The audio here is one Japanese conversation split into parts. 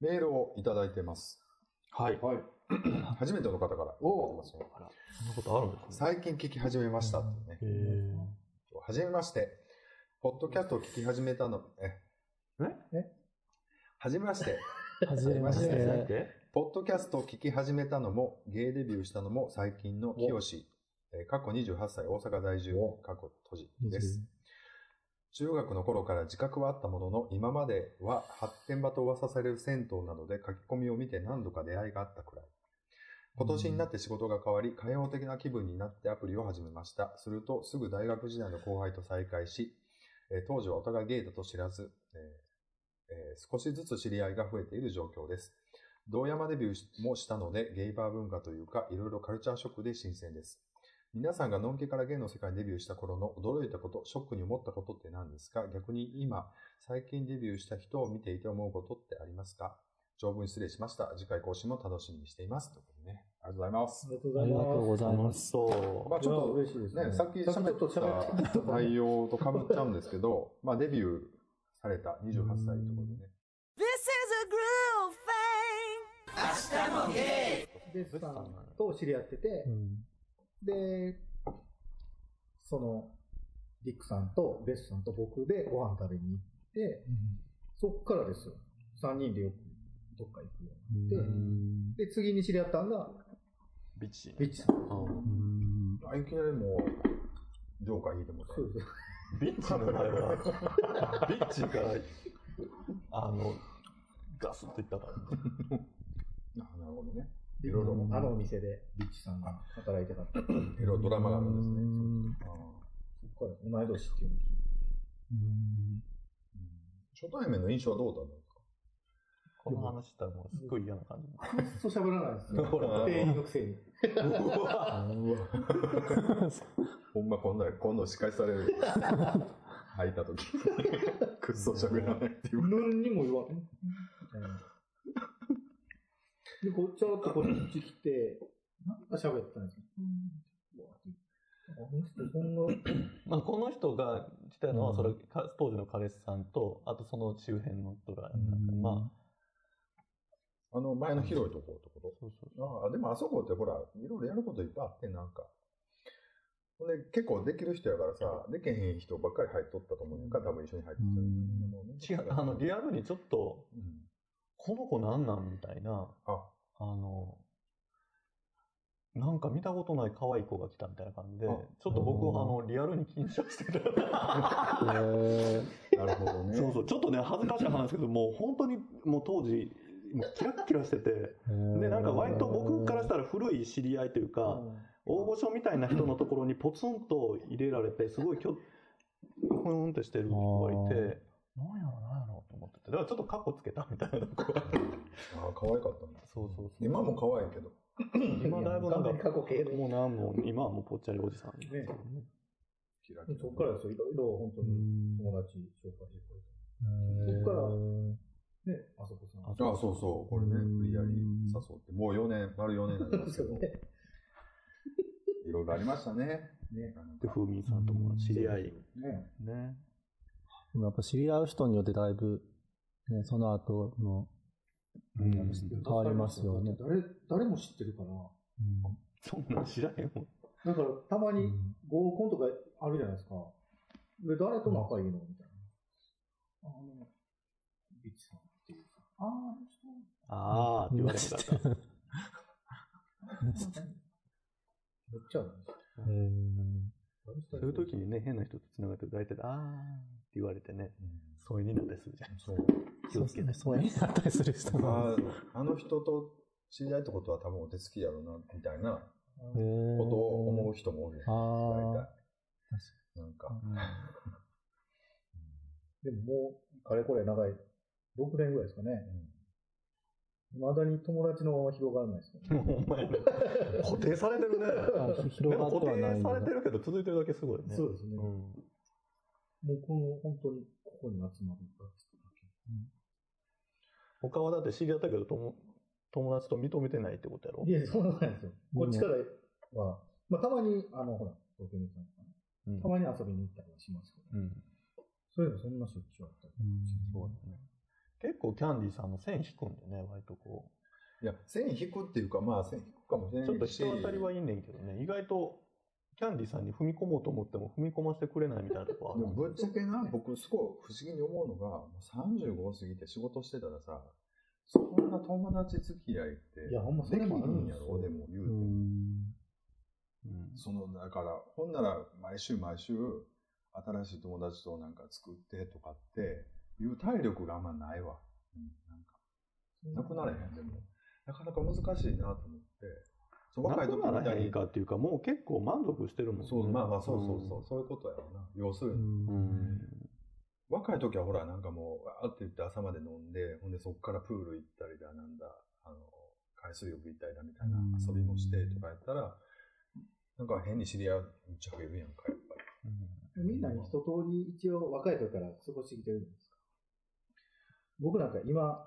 メールをいただいてます。はい。はい。初めての方から。おますよあら、そんなことあるんですね。最近聞き始めましたってね。へはじめまして。ポッドキャストを聞き始めたの、え？え？はじめまして。はじめまして。え。ポッドキャストを聞き始めたのも、ゲイデビューしたのも最近の清志、えー、過去28歳大阪在住、過去閉じです。中学の頃から自覚はあったものの、今までは発展場と噂される銭湯などで書き込みを見て何度か出会いがあったくらい。今年になって仕事が変わり、開放的な気分になってアプリを始めました。すると、すぐ大学時代の後輩と再会し、えー当時はお互いゲイだと知らず、えーえー少しずつ知り合いが増えている状況です。同山デビューもしたので、ゲイバー文化というか、いろいろカルチャーショックで新鮮です。皆さんがノンケからゲイの世界にデビューした頃の驚いたこと、ショックに思ったことって何ですか？逆に今、最近デビューした人を見ていて思うことってありますか？長文失礼しました。次回更新も楽しみにしています。ということでね、ありがとうございますあ。りがとうごありがざいます。とうございま楽す。しそう。まあちょっと嬉しいですねね、さっきさっきちょっと喋喋った内容と被っちゃうんですけど、まあデビューされた28歳ということでね。This is a groove thing. ベスさんと知り合っててう、んで、その、ディックさんとベスさんと僕でご飯食べに行って、そっからですよ。3人でよくどっか行くようになって、うんで、次に知り合ったのが、ビッチ。ビッチさん。うんあいきなりもう、ジョーカー引いてもらそう。ビッチの場合は、ビッチが、あの、ガスっていったから。あなるほどね。いいろいろあのお店でビッチさんが働いてたって。いろいろドラマがあるんですね。うんあそっから同い年っていうのを聞いてうん初対面の印象はどうだったんですかこの話したらもうすっごい嫌な感じ。く っそ喋らないですよ。ほら店員のくせに。うわほんまこんな、今度司会される。入った時。くっそ喋らないっていう。何にも言わない。で、こっちょっとこっち来て、なんか喋ったんですよ。うん。うわってあの人そんな、まあ、この人が来たのは、うん。それ、か当時の彼氏さんと、あとその周辺の人がやったんで、まあ。の、前の広いとこってこあ、そうそうとああ、でもあそこってほら、いろいろやることいっぱいあって、なんか。ほんで、結構できる人やからさ、でけへん人ばっかり入っとったと思うんやんか、多分一緒に入ってた違う、あの、リアルにちょっと、うんこの子なんなんみたいな、あ、あの、なんか見たことない可愛い子が来たみたいな感じで、ちあょっと僕、あの、リアルに緊張してた。へなるほどね。そうそう、ちょっとね、恥ずかしい話ですけど、もう本当に、もう当時、もうキラッキラしてて、ー。で、なんか割と僕からしたら古い知り合いというか、大御所みたいな人のところにポツンと入れられて、すごいきょ、ふーんってしてる人がいて、なんやろなんやろと思ってて、だからちょっとカッコつけたみたいな子が。あ可愛かったんだ。そうそうそう。今も可愛いけど。今だいぶなんか、過去形で。もうなんもう、今はもうぽっちゃりおじさん。ねキラキラそっからですよ。いろいろ本当うにん友達紹介してくれて。そっからね、あそこさん。ああ、そうそう、これね、無理やり誘って、もう4年、丸4年になりますけど、そうね いろいろありましたね。ね。で、ふうみんさんとも知り合い。ね。ね。でもやっぱ知り合う人によってだいぶ、ね、その後の、うん変わりますよね。誰、誰も知ってるから。そんなん知らへんもん。だから、たまにうん合コンとかあるじゃないですか。で、誰と仲いいの？みたいな。あの、ビッチさんっていうか。ああ、あの人。あーって言われた。めっちゃあるんですよ。そういう時にね、変な人と繋がって大体、あーって言われてね、疎遠になったりするじゃん。そう。気をつけて。そうになったりする人も。ああの人と知り合いってことは多分お手つきやろうな、みたいなことを思う人もおるやん。あ大あ。体。なんか。でももう、かれこれ長い、6年ぐらいですかね。未だに友達の広がらないですよね。固定されてるね。固ってはないんだ定されてるけど続いてるだけすごいね。そうですね。うん。もうこの、本当にここに集まるだ他はだって知り合ったけど、友友達と認めてないってことやろけ。いや、そうなんですよ。こっちからは、まあ、たまに、あの、ほら、東京にさんとかねうんたまに遊びに行ったりはしますけど、うん。そういうのそんなしょっちゅうあったり。うんそうだね。結構キャンディーさんの線引くんでね、割とこいや、線引くっていうか、まあ線引くかもしれう。ないし。ちょっと人当たりはいいねんけどね、意外と、キャンディーさんに踏み込もうと思っても踏み込ませてくれないみたいなとこあるでもぶっちゃけな、僕すごい不思議に思うのが、もう35過ぎて仕事してたらさ、そんな友達付き合いって、いやほんまそできひれもあるんやろ、でも言うてうも。ん。うんその、だから、ほんなら毎週毎週、新しい友達となんか作ってとかって、いう体力があんまないわ。うん、なんか、なくなれへん、でも。なかなか難しいなと思って。そう若い時みたいに。かっていうか、もう結構満足してるもんね。そう、まあまあ、そうそうそう、そういうことやろな。要するに。うん。若い時はほら、なんかもう、わーって言って朝まで飲んで、ほんでそっからプール行ったりだ、なんだ、あの、海水浴行ったりだみたいなうん遊びもしてとかやったら、なんか変に知り合うむっちゃ増えるやんか、やっぱり。みんなに一通り一応若い時から過ごしてきてるんですか？僕なんか今、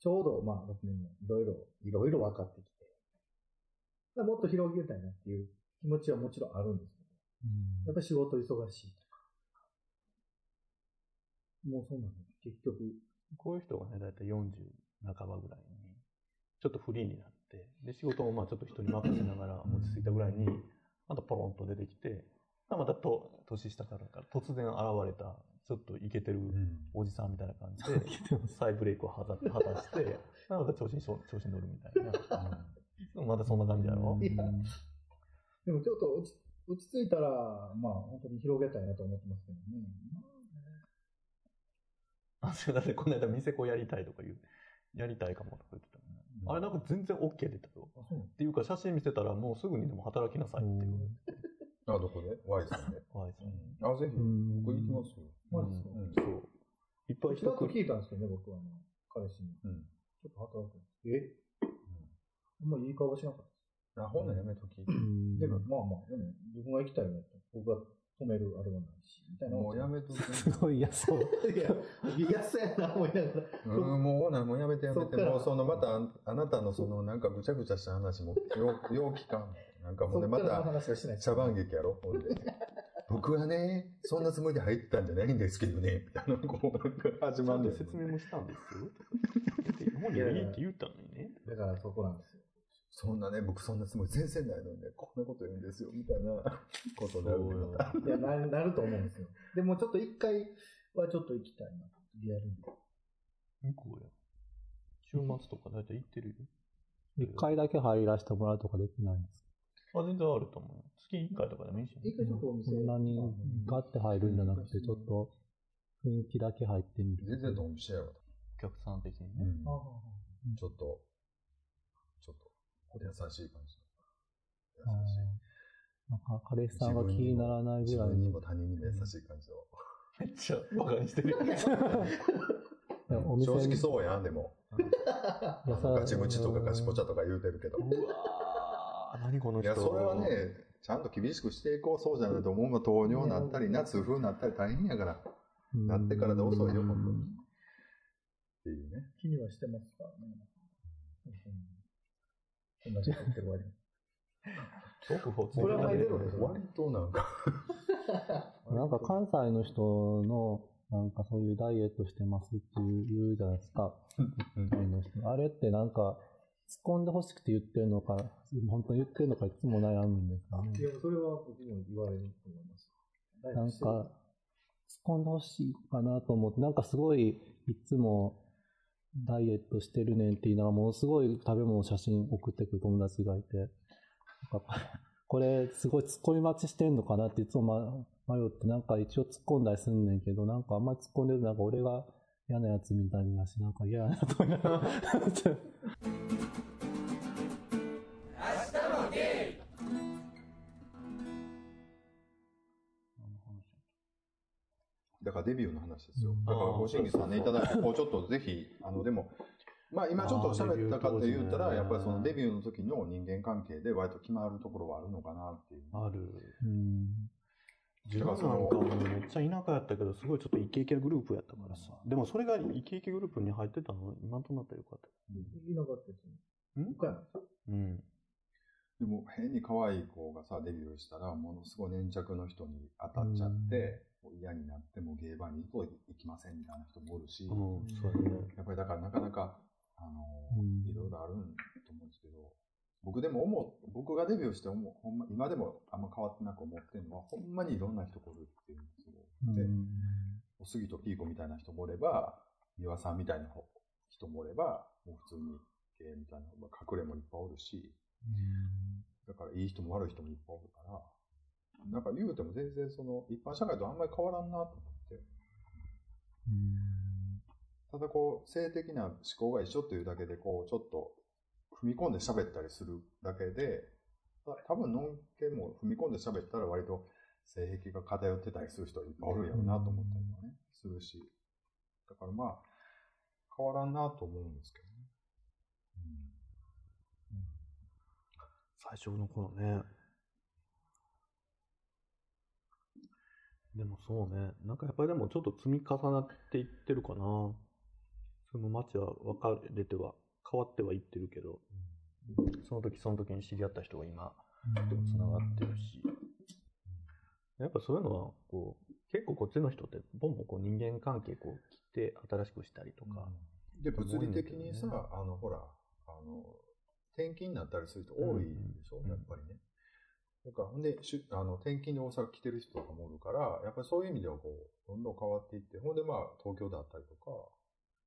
ちょうどまあ6年もいろいろ、いろいろ分かってきて、もっと広げたいなっていう気持ちはもちろんあるんですけど、やっぱり仕事忙しいとか。もうそんなの結局、こういう人がね、だいたい40半ばぐらいに、ちょっとフリーになって、で、仕事もまあちょっと人に任せながら落ち着いたぐらいに、またポロンと出てきて、またと年下からから突然現れた、ちょっとイケてるおじさんみたいな感じで、再ブレイクを果たして、また調子に調子に乗るみたいな。いつもまだそんな感じやろ？いや でもちょっと落ち落ち着いたら、まあ本当に広げたいなと思ってますけどね。あ、それだってこの間店子やりたいとか言う、やりたいかもとか言ってたもんね。あれなんか全然 OK 出たよ。うっていうか写真見せたらもうすぐにでも働きなさいって言われて。あ、どこで ?Y さんで？はいあ、ぜひ、うん僕行きますよ。マジですか？うんそう。いっぱい人来る。聞いたんですけどね、僕はあの、彼氏に。うん。ちょっと働くんです。え？あんまいい顔しなかったであ、ほんならやめとき。す。でも、まあまあ、でも、自分が行きたいなと。僕が止めるあれはないし、みたいな。もうやめとき。すごい嫌そう。いや、嫌そうやな、思いながら。うん、もうほな、もうやめてやめて。もうそのまたあ、あなたのそのなんかぐちゃぐちゃした話も、よう、よう聞かん。なんかもうね、また、話はしないです茶番劇やろ、ほんで。僕はね、そんなつもりで入ったんじゃないんですけどね、みたいな、こう、始まると説明もしたんですよ。本人はいいって言ったのにね。だからそこなんですよ。そんなね、僕そんなつもり全然ないのにね、こんなこと言うんですよ、みたいな ことになるんで、また。いやな、なると思うんですよ。でもちょっと一回はちょっと行きたいな、リアルに。向こうや。週末とか大体行ってるよ。一回だけ入らせてもらうとかできないんですあ、全然あると思う。月1回とかでもいいしね。一回ちょっとお店。そんなにガッて入るんじゃなくて、ちょっと雰囲気だけ入ってみる。全然ドンピシャやわ。お客さん的にね。うんちょっと、優しい感じ。優あしい。ーなんか彼氏さんが気にならないぐ自らいの。分にも他人にも優しい感じの。めっちゃバカにしてる 正直そうやん、でも。ガチムチとかガチポチャとか言うてるけど。うわー、何この人。いや、それはね、ちゃんと厳しくしていこう、そうじゃないと思うが糖尿になったり、な、痛風になったり大変やから、なってからで遅いよ本当にていうね。気にはしてますからね。うん同じこと言ってる割に。ごく普通これはマイゼロでしょ割となんか、なんか関西の人の、なんかそういうダイエットしてますっていう言うじゃないですか。あれってなんか、突っ込んでほしくて言ってるのか、本当に言ってるのかいつも悩むんですかね。いや、それは僕も言われると思います。なんか、突っ込んでほしいかなと思って、なんかすごい、いつもダイエットしてるねんって言いながら、ものすごい食べ物写真送ってくる友達がいて、なんか これすごい突っ込み待ちしてんのかなっていつも迷って、なんか一応突っ込んだりすんねんけど、なんかあんまり突っ込んでるとなんか俺が嫌なやつみたいになし、なんか嫌やなと思いながら。からデビューの話ですようん。だからご審議さんね、いただいて、こうちょっとぜひ、あの、でも、まあ今ちょっと喋ったかって言ったら、やっぱりそのデビューの時の人間関係で割と決まるところはあるのかなっていう。ある。うん自分なんかもめっちゃ田舎やったけど、すごいちょっとイケイケグループやったからさ。でもそれがイケイケグループに入ってたの、今となったらよかった。いなかったですね。んうん。でも変に可愛い子がさ、デビューしたら、ものすごい粘着の人に当たっちゃって、嫌になってもゲーバーにと行きませんみたいな人もおるし、うん、そうやね。やっぱりだからなかなか、あの、うん。いろいろあるんと思うんですけど、僕でも思う、僕がデビューして思う、ほんま、今でもあんま変わってなく思ってるのは、ほんまにいろんな人がおるっていうのがすごい。で、おすぎとピーコみたいな人もおれば、三輪さんみたいな人もおれば、もう普通にゲーみたいな、まあ隠れもいっぱいおるし、だからいい人も悪い人もいっぱいおるから、なんか言うても全然その一般社会とあんまり変わらんなと思って。ただこう、性的な思考が一緒というだけで、こう、ちょっと踏み込んで喋ったりするだけで、た多分、のんけも踏み込んで喋ったら割と性癖が偏ってたりする人はいっぱいおるんやろうなと思ったりもね、するし。だからまあ、変わらんなと思うんですけどね。最初の頃ね。でもそうね。なんかやっぱりでもちょっと積み重なっていってるかな。その街は分かれては、変わってはいってるけど、その時その時に知り合った人が今、繋がってるし。やっぱそういうのは、こう、結構こっちの人って、ボンボンこう人間関係こう切って新しくしたりとか。で、物理的にさ、あの、ほら、あの、転勤になったりする人多いでしょ、うんやっぱりね。だか。ら、ほんで、しゅあの、転勤で大阪来てる人とかもおるから、やっぱりそういう意味ではこう、どんどん変わっていって、ほんでまあ、東京だったりとか、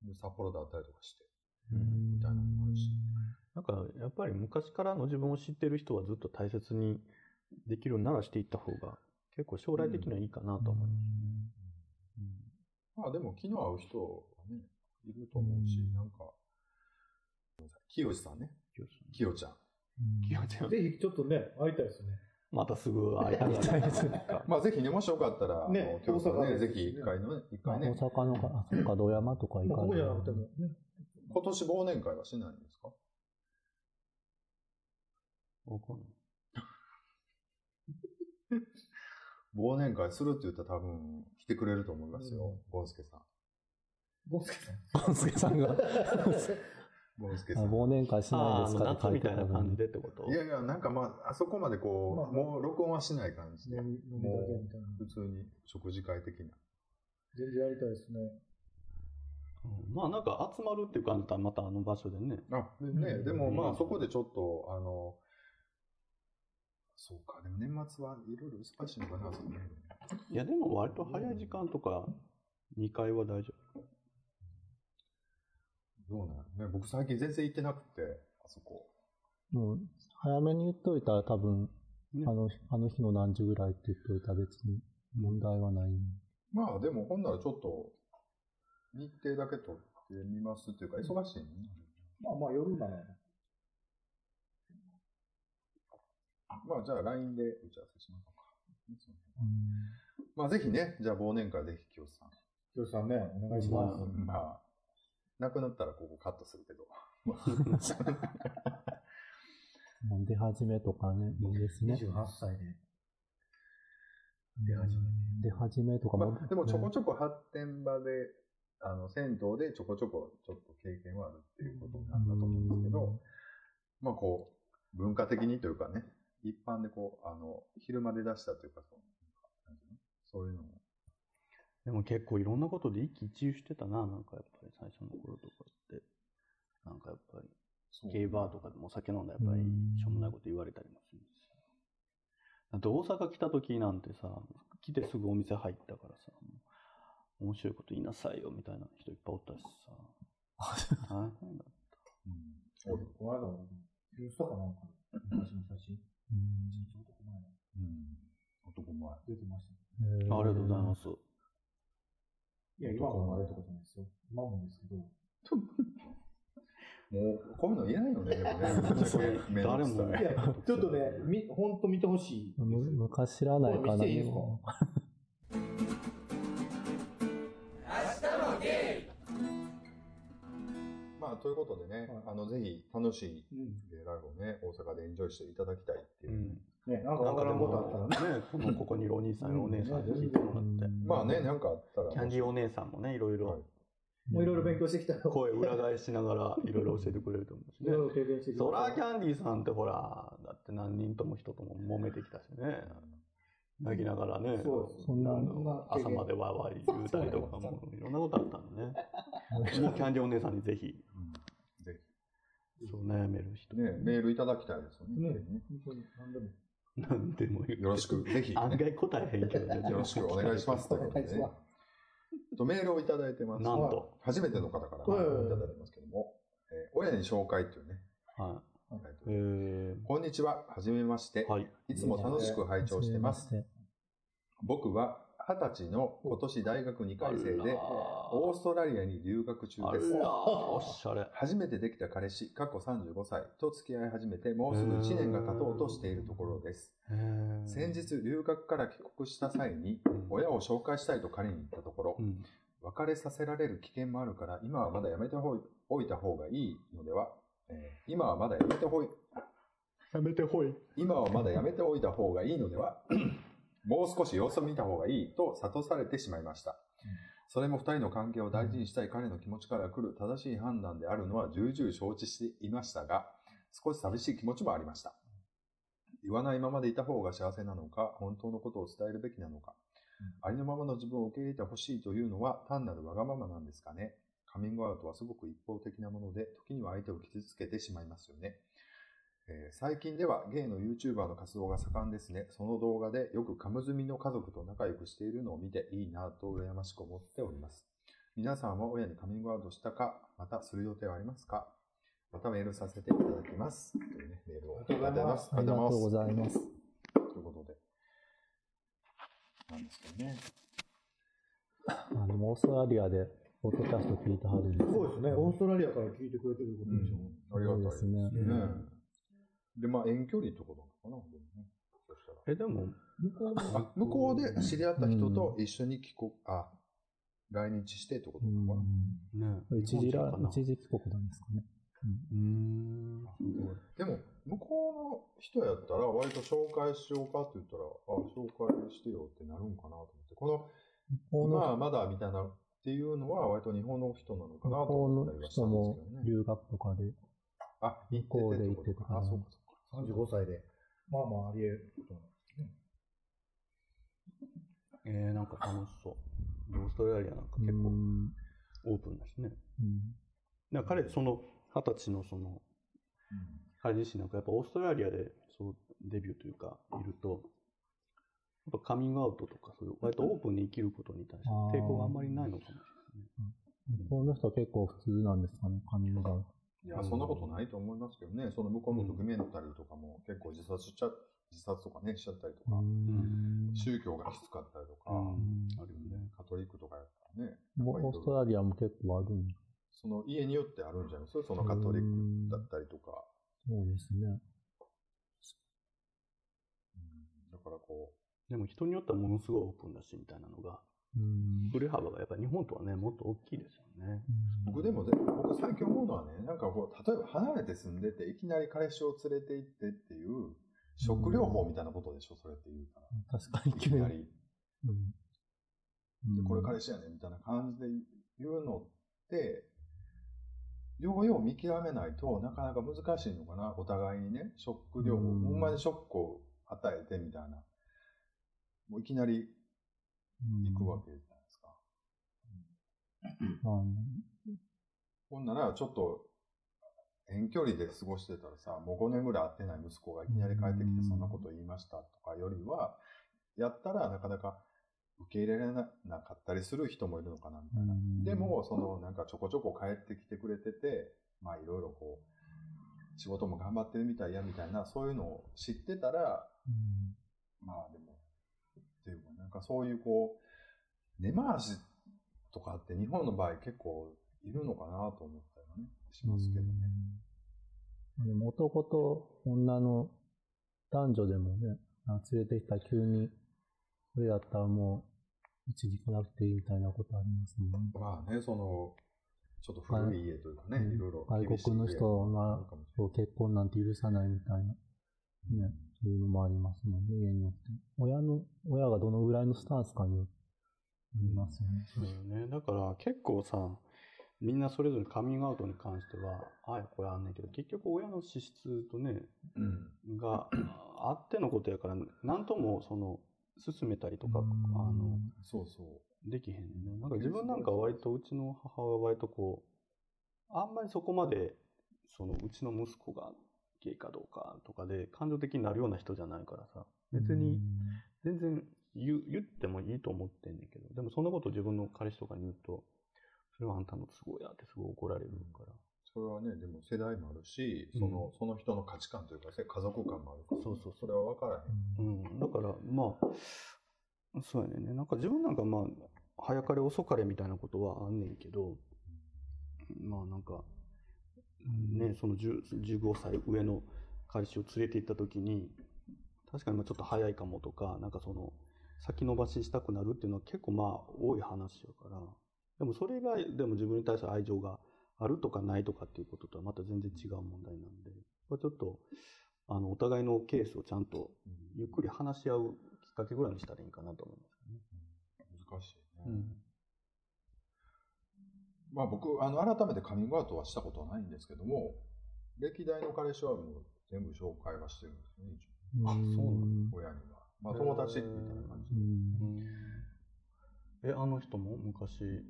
で札幌だったりとかして、みたいなのもあるし。なんか、やっぱり昔からの自分を知ってる人はずっと大切にできるようにならしていった方が、結構将来的にはいいかなと思います。まあでも、気の合う人はね、いると思うし、うん。なん。か、清さん。ね、清ちゃん。気持ちがぜひちょっとね、会いたいですね。またすぐ会いたいですね。まあぜひね、もしよかったら、ね大阪ねぜひ一回のね、一あ回ね大、阪のか、あ、そっか、道山とか行まあ、かないここじゃなくてもね。今年忘年会はしないんですか？わかんない忘年会するって言ったら多分来てくれると思いますよ、ゴンスケさん。ボスケさん。ゴンスケさんが。ゴンスケさん。忘年会しないああ、ですか夏みたいな感じでってこと？いやいや、なんかまあ、あそこまでこう、まあもう録音はしない感じで、飲み飲みだけみたいな。普通に食事会的な。全然やりたいですね。うんまあなんか集まるっていう感じだったらまたあの場所でね。あ、でね、うんでもまうんあそこでちょっと、あの、そうか、でも年末はいろいろ難しいのかな、そのね。いやでも割と早い時間とか2回は大丈どうなんやろね。僕最近全然行ってなくて、あそこ。もう、早めに言っといたら多分、ねあの、あの日の何時ぐらいって言っといたら別に問題はない。まあでもほんならちょっと、日程だけ取ってみますっていうか、忙しいね。まあまあ夜なら。まあじゃあ LINE で打ち合わせしましょうか。まあぜひね、じゃあ忘年会ぜひ清さん。清さんね、お願いします。まあ、なくなったらここカットするけど。もう出始めとかね、いいですね。28歳で。出始め。出始めとかも。まあ、でもちょこちょこ発展場で、あの、銭湯でちょこちょこちょっと経験はあるっていうことなんだと思うんですけど、まあこう、文化的にというかね、一般でこう、あの、昼間で出したというか、そうなんていうの？そういうのも。夫。でも結構いろんなことで一喜一憂してたな、なんかやっぱり最初の頃とかって。なんかやっぱり、ゲイバーとかでもお酒飲んだらやっぱりうんしょうもないこと言われたりもするんですよ。だって大阪来た時なんてさ、来てすぐお店入ったからさ、面白いこと言いなさいよみたいな人いっぱいおったしさ。大変だうん。おるこの間、インスタかなんか、昔の写真、うんちょっと前うん。男前。出てましたね。えーありがとうございます。いや、今もあれとかじゃないですよ。今もですけど、もう、こういうのいないよね、でもね。それめんどくさいちょっとね、み、ほんと見てほしい昔知らないかな。いいですかまあ、ということでね、はいあの、ぜひ楽しいライブをね、大阪でエンジョイしていただきたいっていうう。ん。ね、なんかかでわからんことあったらね。も、ね、このここにいるお兄さんやお姉さんに聞いてもらって。まあね、なんかあったら。キャンディーお姉さんもね、いろいはいろもういろいろ勉強してきたよ。声裏返しながらいろいろ教えてくれると思うしね いろ。いろ経験してきた。そらキャンディーさんってほら、だって何人とも人とも揉めてきたしね。泣きながらね、そうそんな朝までわーわー言うたりとか、もういろんなことあったんでね。もうキャンディーお姉さんにぜひ、うんぜそう悩める人。ひ。ね、メールいただきたいですよね。ね本当に何でも。なんでもよろしく、ぜひ、案ね、外答えへんけどね。よろしくお願いします。ということでねお願いしまとメールをいただいてます。なんと。初めての方からいはいただいてますけども、えー親に紹介というね、はい。えルー、こんにちは、はじめまして。はい。いつも楽しく拝聴してます。僕は二十歳の今年大学2回生で、オーストラリアに留学中です。おしゃれ。初めてできた彼氏、過去35歳と付き合い始めて、もうすぐ1年が経とうとしているところです。えー先日、留学から帰国した際に、うん親を紹介したいと彼に言ったところう、ん。別れさせられる危険もあるから、今はまだやめておいた方がいいのでは、えー今はまだやめてほい、やめてほい。今はまだやめておいた方がいいのでは、もう少し様子を見た方がいいと諭されてしまいました。それも二人の関係を大事にしたい彼の気持ちから来る正しい判断であるのは重々承知していましたが、少し寂しい気持ちもありました。言わないままでいた方が幸せなのか、本当のことを伝えるべきなのか、ありのままの自分を受け入れてほしいというのは単なるわがままなんですかね。カミングアウトはすごく一方的なもので、時には相手を傷つけてしまいますよね。えー最近ではゲイの YouTuber の活動が盛んですね。その動画でよくカムズミの家族と仲良くしているのを見ていいなと羨ましく思っております。皆さんは親にカミングアウトしたか、またする予定はありますか？またメールさせていただきます。というね、メールをいただいてます。ありがとうございます。ということで。なんですけどね。あの、オーストラリアで、ポッドキャスト聞いてはるんですそうですね。オーストラリアから聞いてくれてることでしょ。ありがたいですね。そうですねで、まあ遠距離ってことなのかな、でもね。そしたら。え、でも、向こうのあ向こうで知り合った人と一緒に帰国、あ、来日してってことうなのかな。ねん。一時ら一時帰国なんですかね。うーん。でも、向こうの人やったら、割と紹介しようかって言ったら、あ、紹介してよってなるんかなと思って。この、向こうの今はまだみたいなっていうのは、割と日本の人なのかなと向こう思ったりはしたの人もんですけどね。留学とかで、あ、向こうで行ってとか。たからあ、そうか。35歳で。まあまああり得ることなんですね。えー、なんか楽しそう。オーストラリアなんかう結構んオープンだしね。うんだから彼、その、二十歳のその、彼自身なんかやっぱオーストラリアでそうデビューというか、いると、やっぱカミングアウトとか、そういう割とオープンに生きることに対して抵抗があんまりないのかもし向こうの人は結構普通なんですかね、カミングアウト。いや、そんなことないと思いますけどね。その向こうのドキュメンタリーとかも結構自殺しちゃ、自殺とかね、しちゃったりとか、うん。宗教がきつかったりとか、あるよね。カトリックとかやったらね、もうオーストラリアも結構あるん。だその家によってあるんじゃないですか、そのカトリックだったりとか。そうですね。うん。だからこでも人によってはものすごいオープンだし、みたいなのが、うん振れ幅がやっぱり日本とはね、もっと大きいですよね。う、僕でもで、僕最近思うのはね、なんかこう、例えば離れて住んでて、いきなり彼氏を連れて行ってっていう、食療法みたいなことでしょ、それって言うたら。確かにいきなり。うんで、これ彼氏やねみたいな感じで言うのって、ようよう見極めないとなかなか難しいのかな、お互いにね、ショック療法、うんほんまにショックを与えてみたいな。もういきなり行くわけじゃないですか。うんほんなら、ちょっと、遠距離で過ごしてたらさ、もう5年ぐらい会ってない息子がいきなり帰ってきてそんなこと言いましたとかよりは、やったらなかなか受け入れられなかったりする人もいるのかなみたいな。うんでも、その、なんかちょこちょこ帰ってきてくれてて、まあいろいろこう、仕事も頑張ってるみたいやみたいな、そういうのを知ってたら、まあでも、なんかそういうこう、根回しとかって日本の場合結構いるのかなと思ったりね、しますけどね。男と女の男女でもね、あ連れてきたら急に、それやったらもう、うちに来なくていいみたいなことありますもんね。まあね、その、ちょっと古い家というかね、うんいろいろ外国の人が結婚なんて許さないみたいな、ね、そういうのもありますもんね、家によって。親の、親がどのぐらいのスタンスかによってありますよね。そうよね。だから結構さ、みんなそれぞれカミングアウトに関しては、ああ、これあんねんけど、結局親の資質とね、うん。があってのことやから、なんともその、進めたりとか、うんあの、そうそう。できへんね。なんか自分なんかは割と、うちの母親は割とこう、あんまりそこまで、その、うちの息子がゲイかどうかとかで感情的になるような人じゃないからさ、別に全然言う言ってもいいと思ってんねんけど、でもそんなこと自分の彼氏とかに言うと、それはあんたの都合やってすごい怒られるから。それはね、でも世代もあるし、その、その人の価値観というか、せ家族観もあるから、そうそうそれは分からへん。うん、だから、まあ、そうやね。なんか自分なんかまあ、早かれ遅かれみたいなことはあんねんけど、まあなんか、ね、その10 15歳上の彼氏を連れて行った時に、確かにまあちょっと早いかもとか、なんかその、先延ばししたくなるっていうのは結構まあ多い話やから、でもそれが、でも自分に対する愛情があるとかないとかっていうこととはまた全然違う問題なんで、これちょっと、あの、お互いのケースをちゃんとゆっくり話し合うきっかけぐらいにしたらいいかなと思いますね。難しいね。うん。まあ僕、あの、改めてカミングアウトはしたことはないんですけども、歴代の彼氏はもう全部紹介はしてるんですよね、一応あそうなん親には。まあ友達みたいな感じで。え、あの人も昔、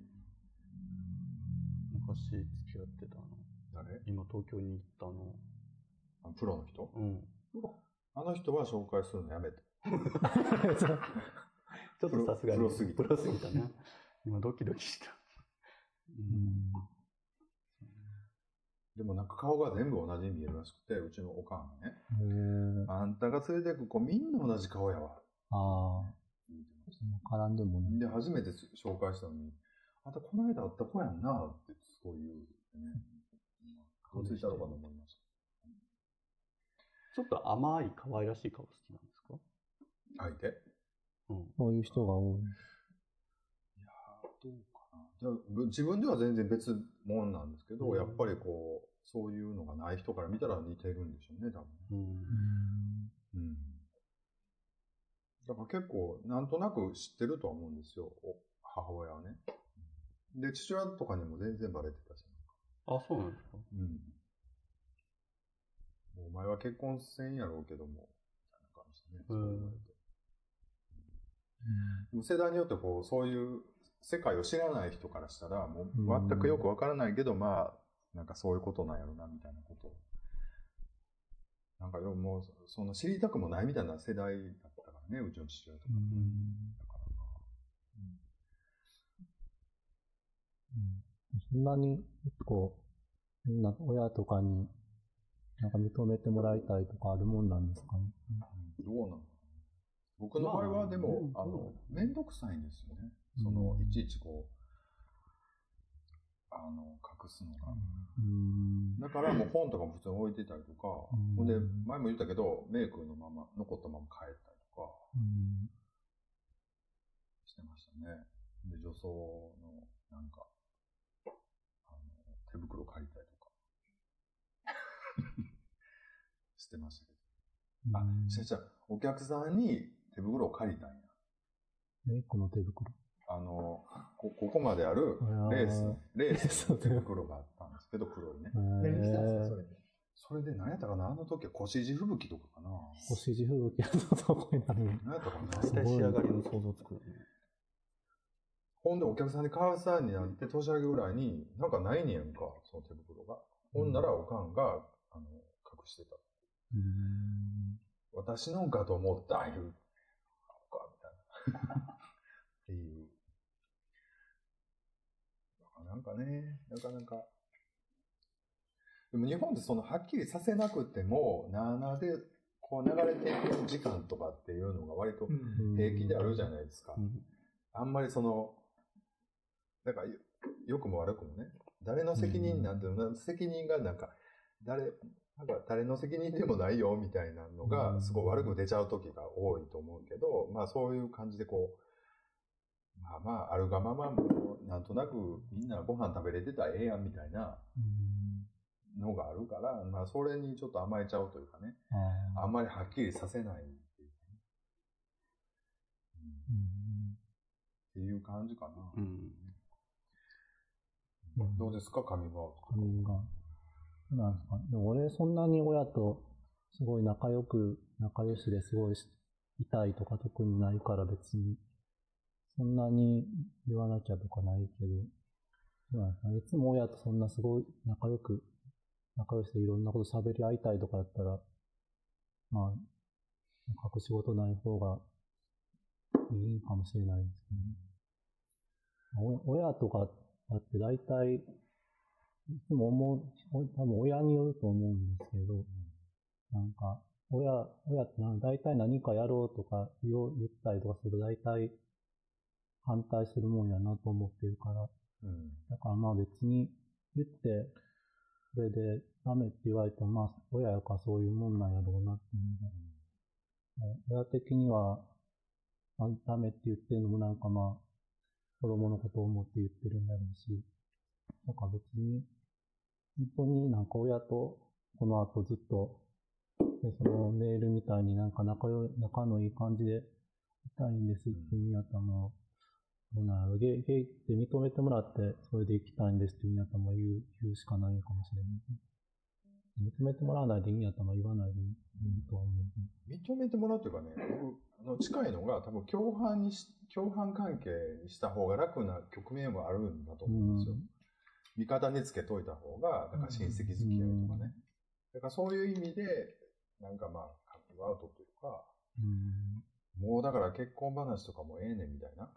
昔付き合ってたの？誰？今東京に行ったの？あプロの人？うん。あの人は紹介するのやめて。ちょっとさすがに。プロすぎたプロすぎたね。今ドキドキした。うん。でもなんか顔が全部同じに見えるらしくて、うちのおかんがね、あんたが連れてく子みんな同じ顔やわ。ああ、絡んでもね。で、初めて紹介したのに、あんたこの間会った子やんなってすごい言うてね。顔ついたのかと思いましちょっと甘い可愛らしい顔好きなんですか？た。相手？うん。そういう人が多い。いやーどうか自分では全然別もんなんですけど、うんやっぱりこう、そういうのがない人から見たら似てるんでしょうね、多分。うん。うん。だから結構、なんとなく知ってるとは思うんですよ、お母親はね。で、父親とかにも全然バレてたし。あ、そうなんですか？うん。お前は結婚せんやろうけども、みたいな感じでね。そう言われてでも世代によってこう、そういう世界を知らない人からしたら、もう全くよくわからないけど、まあ、なんかそういうことなんやろな、みたいなこと。を。なんかよ、もう、その知りたくもないみたいな世代だったからね、うちの父親とか。だからまあ、そんなに、結構、な親とかに、なんか認めてもらいたいとかあるもんなんですかね。うん。どうなの僕の場合はでも、まああの、めん。どくさいんですよね。その、うんいちいちこう、あの、隠すのが。うん。だからもう本とかも普通に置いてたりとか、うんほんで、前も言ったけど、メイクのまま、残ったまま帰ったりとかうんしてましたね。で、女装の、なんか、あの、手袋借りたりとか、してましたけど。あ、違う違う、お客さんに手袋を借りたんや。メイクの手袋？あの、こここまであるレース、レースの 手袋があったんですけど、黒いね。何したんですか、それで。それで何やったかな？あの時は腰地吹雪とかかな星地吹雪のとこになる。何やったかな？大体仕上がりの想像つく。ほんでお客さんに買うさんになって年明けぐらいに、なんかないねやんか、その手袋が。ほんならおかんが、あの、隠してた。うん私のんかと思った、いう。か、みたいな。っていう。なんかね、なかなか。でも日本ってそのはっきりさせなくても、なあなあでこう流れていく時間とかっていうのが割と平気であるじゃないですか。うんあんまりその、だからよ、良くも悪くもね、誰の責任なんていうの、責任がなんか、誰、なんか誰の責任でもないよみたいなのうが、んすごい悪く出ちゃう時が多いと思うけど、まあそういう感じでこう、まあまあ、あるがままもう、なんとなくみんなご飯食べれてたらええやんみたいなのがあるから、まあそれにちょっと甘えちゃうというかね、ああんまりはっきりさせないっていうかね、うん。ーっていう感じかな。うん。うん。どうですか、カミングアウト。カミングアウトそうなんですか？でも俺そんなに親とすごい仲良く、仲良しですごいし痛いとか特にないから別に、そんなに言わなきゃとかないけど、いつも親とそんなすごい仲良く、仲良していろんなこと喋り合いたいとかだったら、まあ、隠し事ない方がいいかもしれないですね。お親とかだって大体、いつも思う、多分親によると思うんですけど、なんか、親、親って大体何かやろうとか言ったりとかすると大体反対するもんやなと思ってるから、うん。だからまあ別に言って、それでダメって言われてもまあ親やからそういうもんなんやろうなっていうのが、親的には、あダメって言ってるのもなんかまあ、子供のことを思って言ってるんだろうし、なんか別に、本当になんか親とこの後ずっと、でそのメールみたいになんか仲よ仲のいい感じでいたいんですって言うんやったらもう、どうなるゲイゲイって認めてもらって、それで行きたいんですって言うんやったらもう言う言うしかないのかもしれない。認めてもらわないでいいんやったら言わないでいいとは思う。認めてもらうというかね、僕あの近いのが多分共犯にし、共犯関係にした方が楽な局面もあるんだと思うんですよ。味方につけといた方が、だから親戚付き合いとかね。だからそういう意味で、なんかまあ、カップアウトというか、うんもうだから結婚話とかもええねんみたいな。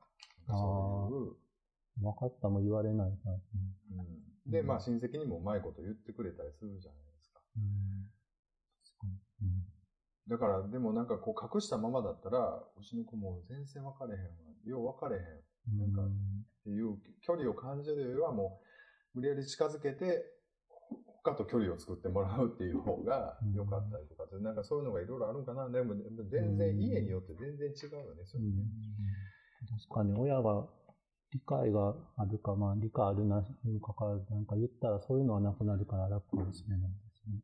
そういう、分かったも言われないから。うん、で、まあ親戚にもうまいこと言ってくれたりするじゃないですか。うん確かに。だから、でもなんかこう隠したままだったら、うちの子も全然分かれへんわ。よう分かれへん。うんなんかっていう距離を感じるよりはもう無理やり近づけて他と距離を作ってもらうっていう方が良かったりとかなんかそういうのがいろいろあるんかな。でも全然家によって全然違うよね、それね。確かに親が理解があるか、まあ理解あるなにもかかわらず、なんか言ったらそういうのはなくなるから楽かもしれないですね。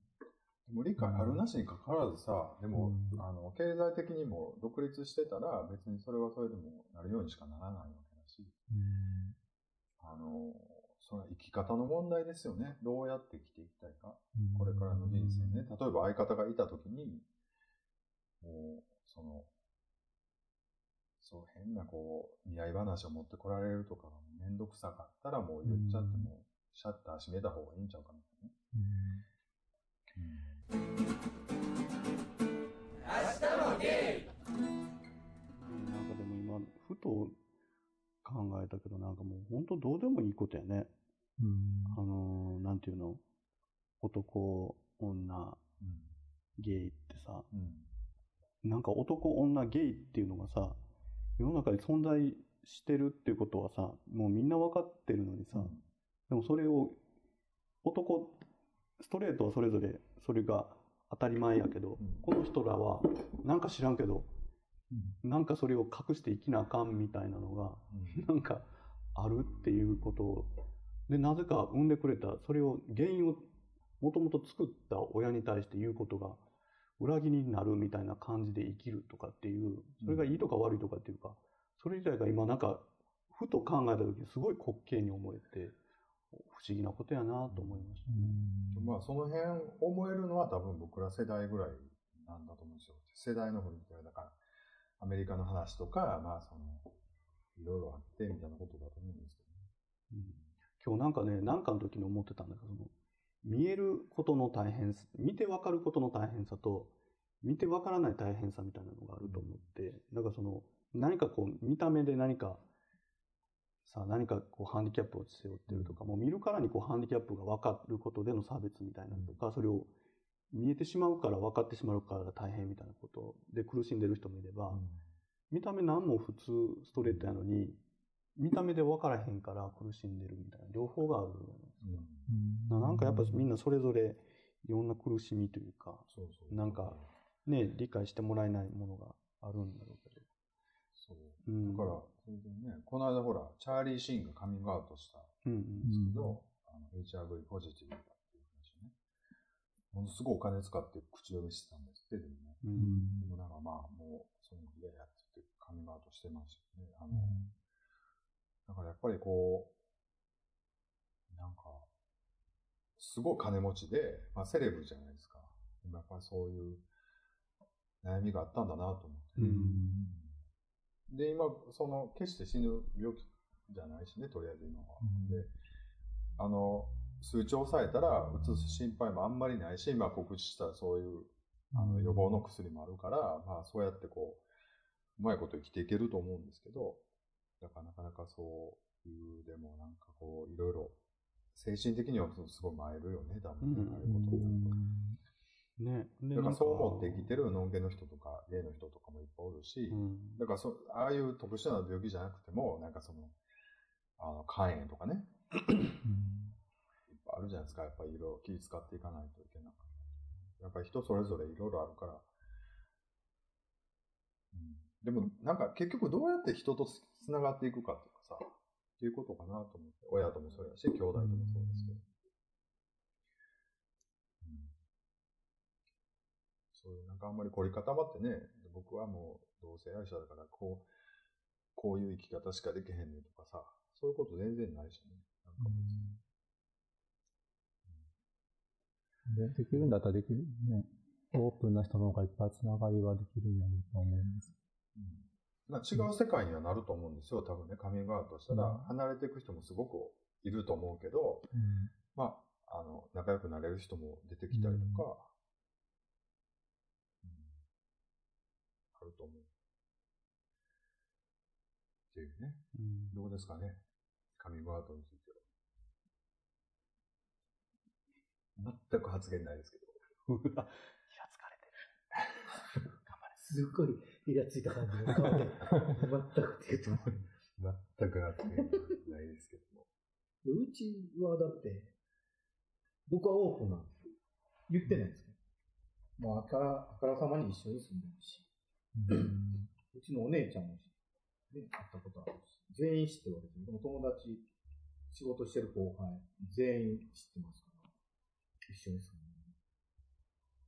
でも理解あるなしにかかわらずさ、でも、うんあの、経済的にも独立してたら別にそれはそれでもなるようにしかならないわけだし、うんあの、それは生き方の問題ですよね。どうやって生きていきたいか。これからの人生ね。例えば相方がいたときに、もう、その、そう変なこう、見合い話を持ってこられるとかがめんどくさかったらもう言っちゃっても、シャッター閉めた方がいいんちゃうかな、ね。なん。かでも今、ふと考えたけど、なん。かもう本当どうでもいいことやね。うん。あのーなん。ていうの男、女、ゲイってさ、うん。なん。か男、女、ゲイっていうのがさ、世の中に存在してるっていうことはさ、もうみんな分かってるのにさ、でもそれを、男、ストレートはそれぞれそれが当たり前やけど、うん。この人らは、なんか知らんけど、なんかそれを隠して生きなあかんみたいなのが、なんかあるっていうことを、で、なぜか産んでくれた、それを、原因をもともと作った親に対して言うことが、裏切りになるみたいな感じで生きるとかっていう、それがいいとか悪いとかっていうか、それ自体が今なんか、ふと考えた時にすごい滑稽に思えて、不思議なことやなと思いました。まあその辺思えるのは多分僕ら世代ぐらいなんだと思うんですよ。世代の振り返りだから、アメリカの話とか、まあその、いろいろあってみたいなことだと思うんですけどね。今日なんかね、なんかの時に思ってたんだけど、その見えることの大変さ、見てわかることの大変さと、見てわからない大変さみたいなのがあると思って、なんかその、何かこう、見た目で何か、さ、何かこう、ハンディキャップを背負ってるとか、もう見るからにこう、ハンディキャップが分かることでの差別みたいなのとか、それを見えてしまうから分かってしまうから大変みたいなことで苦しんでる人もいれば、見た目何も普通ストレートやのに、見た目で分からへんから苦しんでるみたいな、両方があるじゃないですか。ななんかやっぱみんなそれぞれいろんな苦しみというか、そうそう。なんかね、理解してもらえないものがあるんだろうけど。そう。うんだから、それでね、この間ほら、チャーリー・シーンがカミングアウトしたうんうん。んですけど、あの HRV ポジティブだっていう話ね。ものすごいお金使って口止めしてたんですって、でもね。うんでもなんかまあ、もう、そういうの嫌やって言ってカミングアウトしてましたよね。あの、だからやっぱりこう、なんか、すごい金持ちで、まあセレブじゃないですか。でもやっぱりそういう、悩みがあったんだなと思って。うんで、今、その、決して死ぬ病気じゃないしね、とりあえず今は。で、あの、数値を抑えたら、うつす心配もあんまりないし、今告知したそういう、あの、予防の薬もあるから、まあ、そうやってこう、うまいこと生きていけると思うんですけど、だからなかなかそういう、でもなんかこう、いろいろ、精神的にはすごい参るよね、多分ね、うんああいうこと。ね。でだからそう思って生きてる。るノンゲの人とか、ゲイの人とかもいっぱいおるし、うん。だからそ、ああいう特殊な病気じゃなくても、なんかその、あの、肝炎とかね、いっぱいあるじゃないですか。やっぱりいろいろ気使っていかないといけなかった。やっぱり人それぞれいろいろあるから。うん、でも、なんか結局どうやって人とつつながっていくかっていうかさ、っていうことかなと思って。親ともそうやし、兄弟ともそうですけど。うんそういう、なんかあんまり凝り固まってね、僕はもう同性愛者だから、こう、こういう生き方しかできへんねんとかさ、そういうこと全然ないしね。なんか別にでできるんだったらできるね。オープンな人の方がいっぱいつながりはできるんやろうと思います。まあ、違う世界にはなると思うんですよ、多分ね、カミングアウトしたらうん、離れていく人もすごくいると思うけど、まあ、あの、仲良くなれる人も出てきたりとか、うんあると思う。っていうね。うんどうですかね、カミングアウトについては。全く発言ないですけど。いや、疲れてる。すっごいイラついた感じの顔で、全くって言ってます。全く発言ないですけども。うちはだって、僕はオープンなんですよ。言ってないんですよ。もうあから、あからさまに一緒に住んでるし、うちのお姉ちゃんも、ね、会ったことあるし、全員知ってるわけですよ。でも友達、仕事してる後輩、全員知ってますから、一緒に住んでる。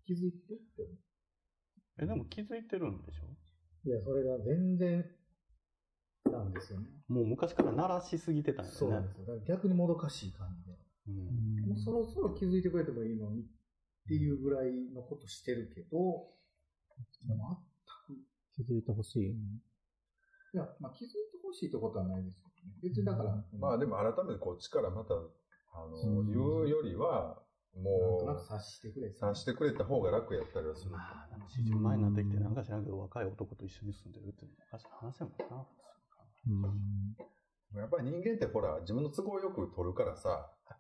気づいてって思うえ、でも気づいてるんでしょ？いや、それが全然なんですよね。もう昔から鳴らしすぎてたんやねそうなんですよ。だから逆にもどかしい感じで。うんもうそろそろ気づいてくれてもいいのにっていうぐらいのことしてるけど、全く、気づいてほしい。いや、まあ気づいてほしいってことはないですけどね。別にだから、まあでも改めてこっちからまた、あの、うん言うよりは、もとなくう、察してくれて。察してくれた方が楽やったりはする。まあ、なんか40前になってきて、なんか知らんけど、若い男と一緒に住んでるっていうのは話やもんな、うん。やっぱり人間ってほら、自分の都合よく取るからさ、あ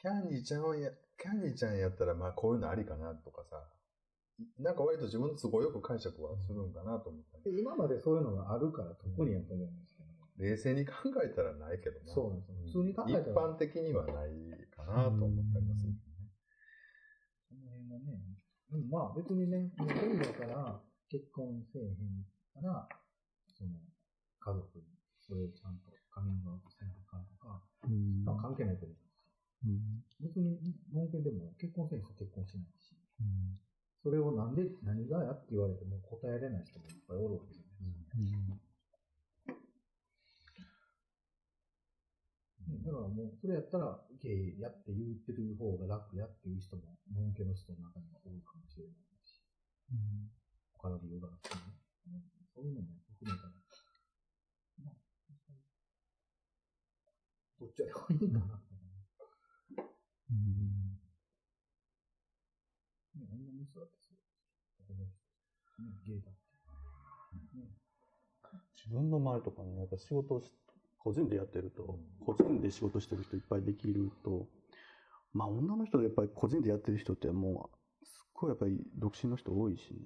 キャンディーちゃんをや、キャンディーちゃんやったらまあこういうのありかなとかさ、なんか割と自分の都合よく解釈はするんかなと思った。今までそういうのがあるから特にやと思うんですけど、冷静に考えたらないけどな。そうなんですよ。普通に考えたら。一般的にはないかなと思ったりもするうん、まあ別にね、もう恋だから結婚せえへんから、その家族にそれをちゃんとカミングアウトせなあかんとか、うんまあ関係ないと思うんですよ。うん別に、文献でも結婚せん人は結婚しないし、うんそれをなんで、何がやって言われても答えれない人もいっぱいおるわけじゃないですか。だからもう、それやったら、ゲイやって言ってる方が楽やっていう人も、文献の人の中には多いかもしれないし、他の理由があってね。うんそういうのも含めたら、まあ、どっちでもいいんだなと思う。うんね、女の人だってそう。男の人、ね、ゲイだって。ね、自分の周りとかね、やっぱ仕事をし個人でやってると、個人で仕事してる人いっぱいできると、まあ女の人でやっぱり個人でやってる人ってもう、すっごいやっぱり独身の人多いしね、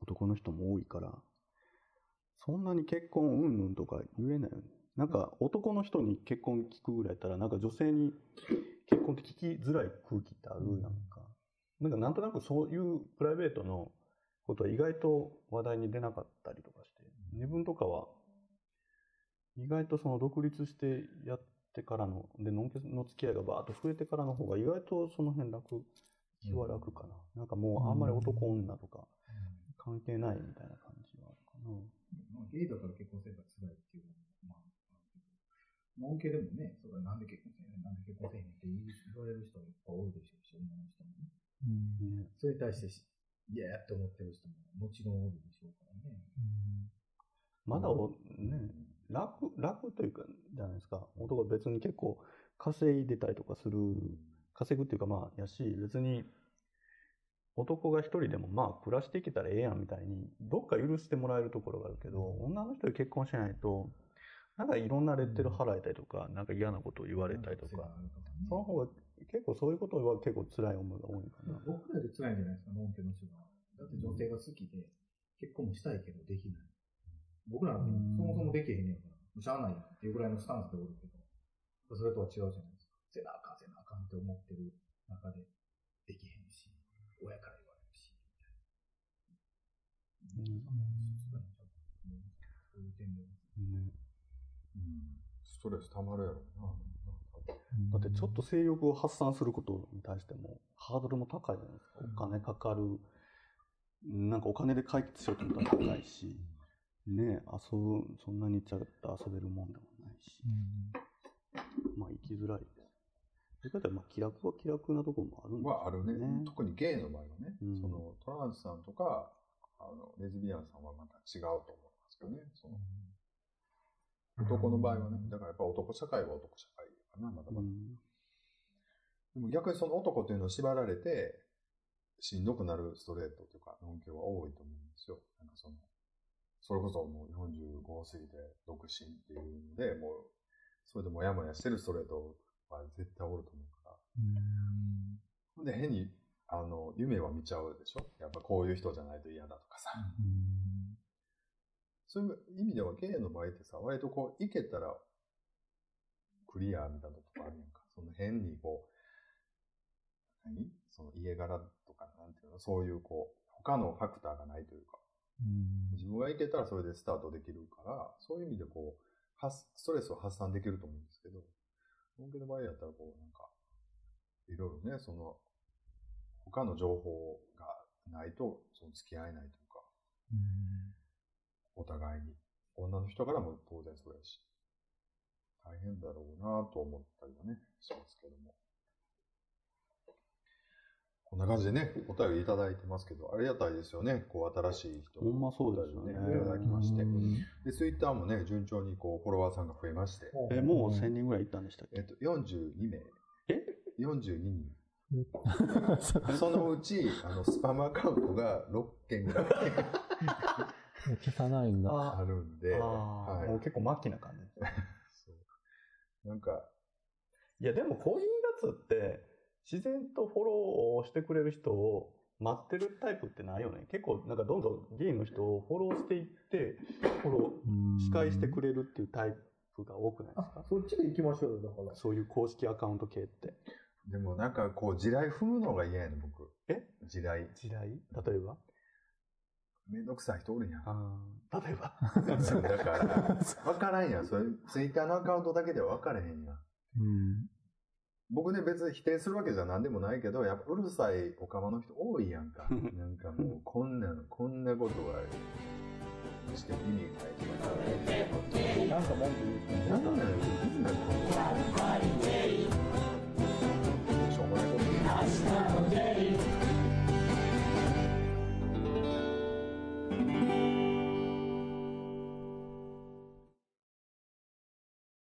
男の人も多いから、そんなに結婚うんぬんとか言えないよね。なんか男の人に結婚聞くぐらいやったら、なんか女性に結婚って聞きづらい空気ってあるやんか。なんかなんとなくそういうプライベートのことは意外と話題に出なかったりとかして、自分とかは意外とその独立してやってからの、で、のんけの付き合いがバーッと増えてからの方が意外とその辺楽、気は楽かな。なんかもうあんまり男女とか関係ないみたいな感じはあるかな。まあ、ゲイだから結婚生活辛いっていうのも、まあ、あるけでもね、それはなんで結婚せえへん、なんで結婚せえへんって言われる人もいっぱい多いでしょうし、女の人もね。うんねそれに対してし、嫌やって思ってる人ももちろんおるでしょうからね。まだお、ね、楽、楽というか、じゃないですか。男は別に結構稼いでたりとかする、稼ぐっていうかまあ、やし、別に、男が一人でもまあ暮らしていけたらええやんみたいに、どっか許してもらえるところがあるけど、女の人で結婚しないと、なんかいろんなレッテル払えたりとか、なんか嫌なことを言われたりとか、その方が結構そういうことは結構辛い思いが多いかな。僕らで辛いんじゃないですか、ノンケの人が。だって女性が好きで、結婚もしたいけどできない。僕らそもそもできへんねやから、しゃあないっていうぐらいのスタンスでおるけど、それとは違うじゃないですか。せなあかん、せなあかんって思ってる中で、できへんし、親から言われるし、みたいな。そういう点では。ねストレス溜まるやろな。だってちょっと性欲を発散することに対してもハードルも高いじゃないですか。お金かかる。なんかお金で解決しようと思ったら高いし、ね遊ぶ、そんなにちゃったら遊べるもんでもないし、まあ生きづらいです。それからまあ気楽は気楽なところもあるんですはあるね。ね特にゲイの場合はね、うんそのトランスさんとか、あの、レズビアンさんはまた違うと思いますけどね。その男の場合はね、だからやっぱ男社会は男社会かな、まだまだ。うんでも逆にその男っていうのを縛られて、しんどくなるストレートというか、ノンケは多いと思うんですよ。なんかその、それこそもう45過ぎて独身っていうので、もう、それでもやもやしてるストレートは絶対おると思うから。ほんで変に、あの、夢は見ちゃうでしょ？やっぱこういう人じゃないと嫌だとかさ。そういう意味ではゲイの場合ってさ、割とこう、いけたら、クリアみたいなとこあるやんか。その変にこう、何？その家柄とか、なんていうの？そういうこう、他のファクターがないというか、自分がいけたらそれでスタートできるから、そういう意味でこう、発ストレスを発散できると思うんですけど、本気の場合やったらこう、なんか、いろいろね、その、他の情報がないと、その付き合えないというか、お互いに。女の人からも当然そうやし、大変だろうなと思ったりはね、しますけども。こんな感じでね、お便りいただいてますけど、ありがたいですよね。こう、新しい人ほんまそうですよねいただきまして。で、ツイッターもね、順調にこう、フォロワーさんが増えまして、え、もう1000人ぐらいいったんでしたっけ？えっと、42名。え ?42 人。そのうち、あの、スパムアカウントが6件ぐらい 消さないんだ。ああるんで、はいもう結構末期な感じですね。そうなんか、いや、でもこういうやつって、自然とフォローをしてくれる人を待ってるタイプってないよね。結構、なんかどんどんゲイの人をフォローしていって、フォロー、司会してくれるっていうタイプが多くないですか？あ、そっちで行きましょうよ、だから。そういう公式アカウント系って。でもなんかこう、地雷踏むのが嫌やね、僕。え？地雷。時代例えば？めんどくさい人おるやん。例えば？だから、わからんやん。それ、ツイッターのアカウントだけでは分からへんやん。うん。僕ね、別に否定するわけじゃ何でもないけど、やっぱうるさいお釜の人多いやんか。なんかもう、こんなの、こんなことがして意味ないとか。なんか文句言うてなんなんなんなんこの。しょうもないこと言う。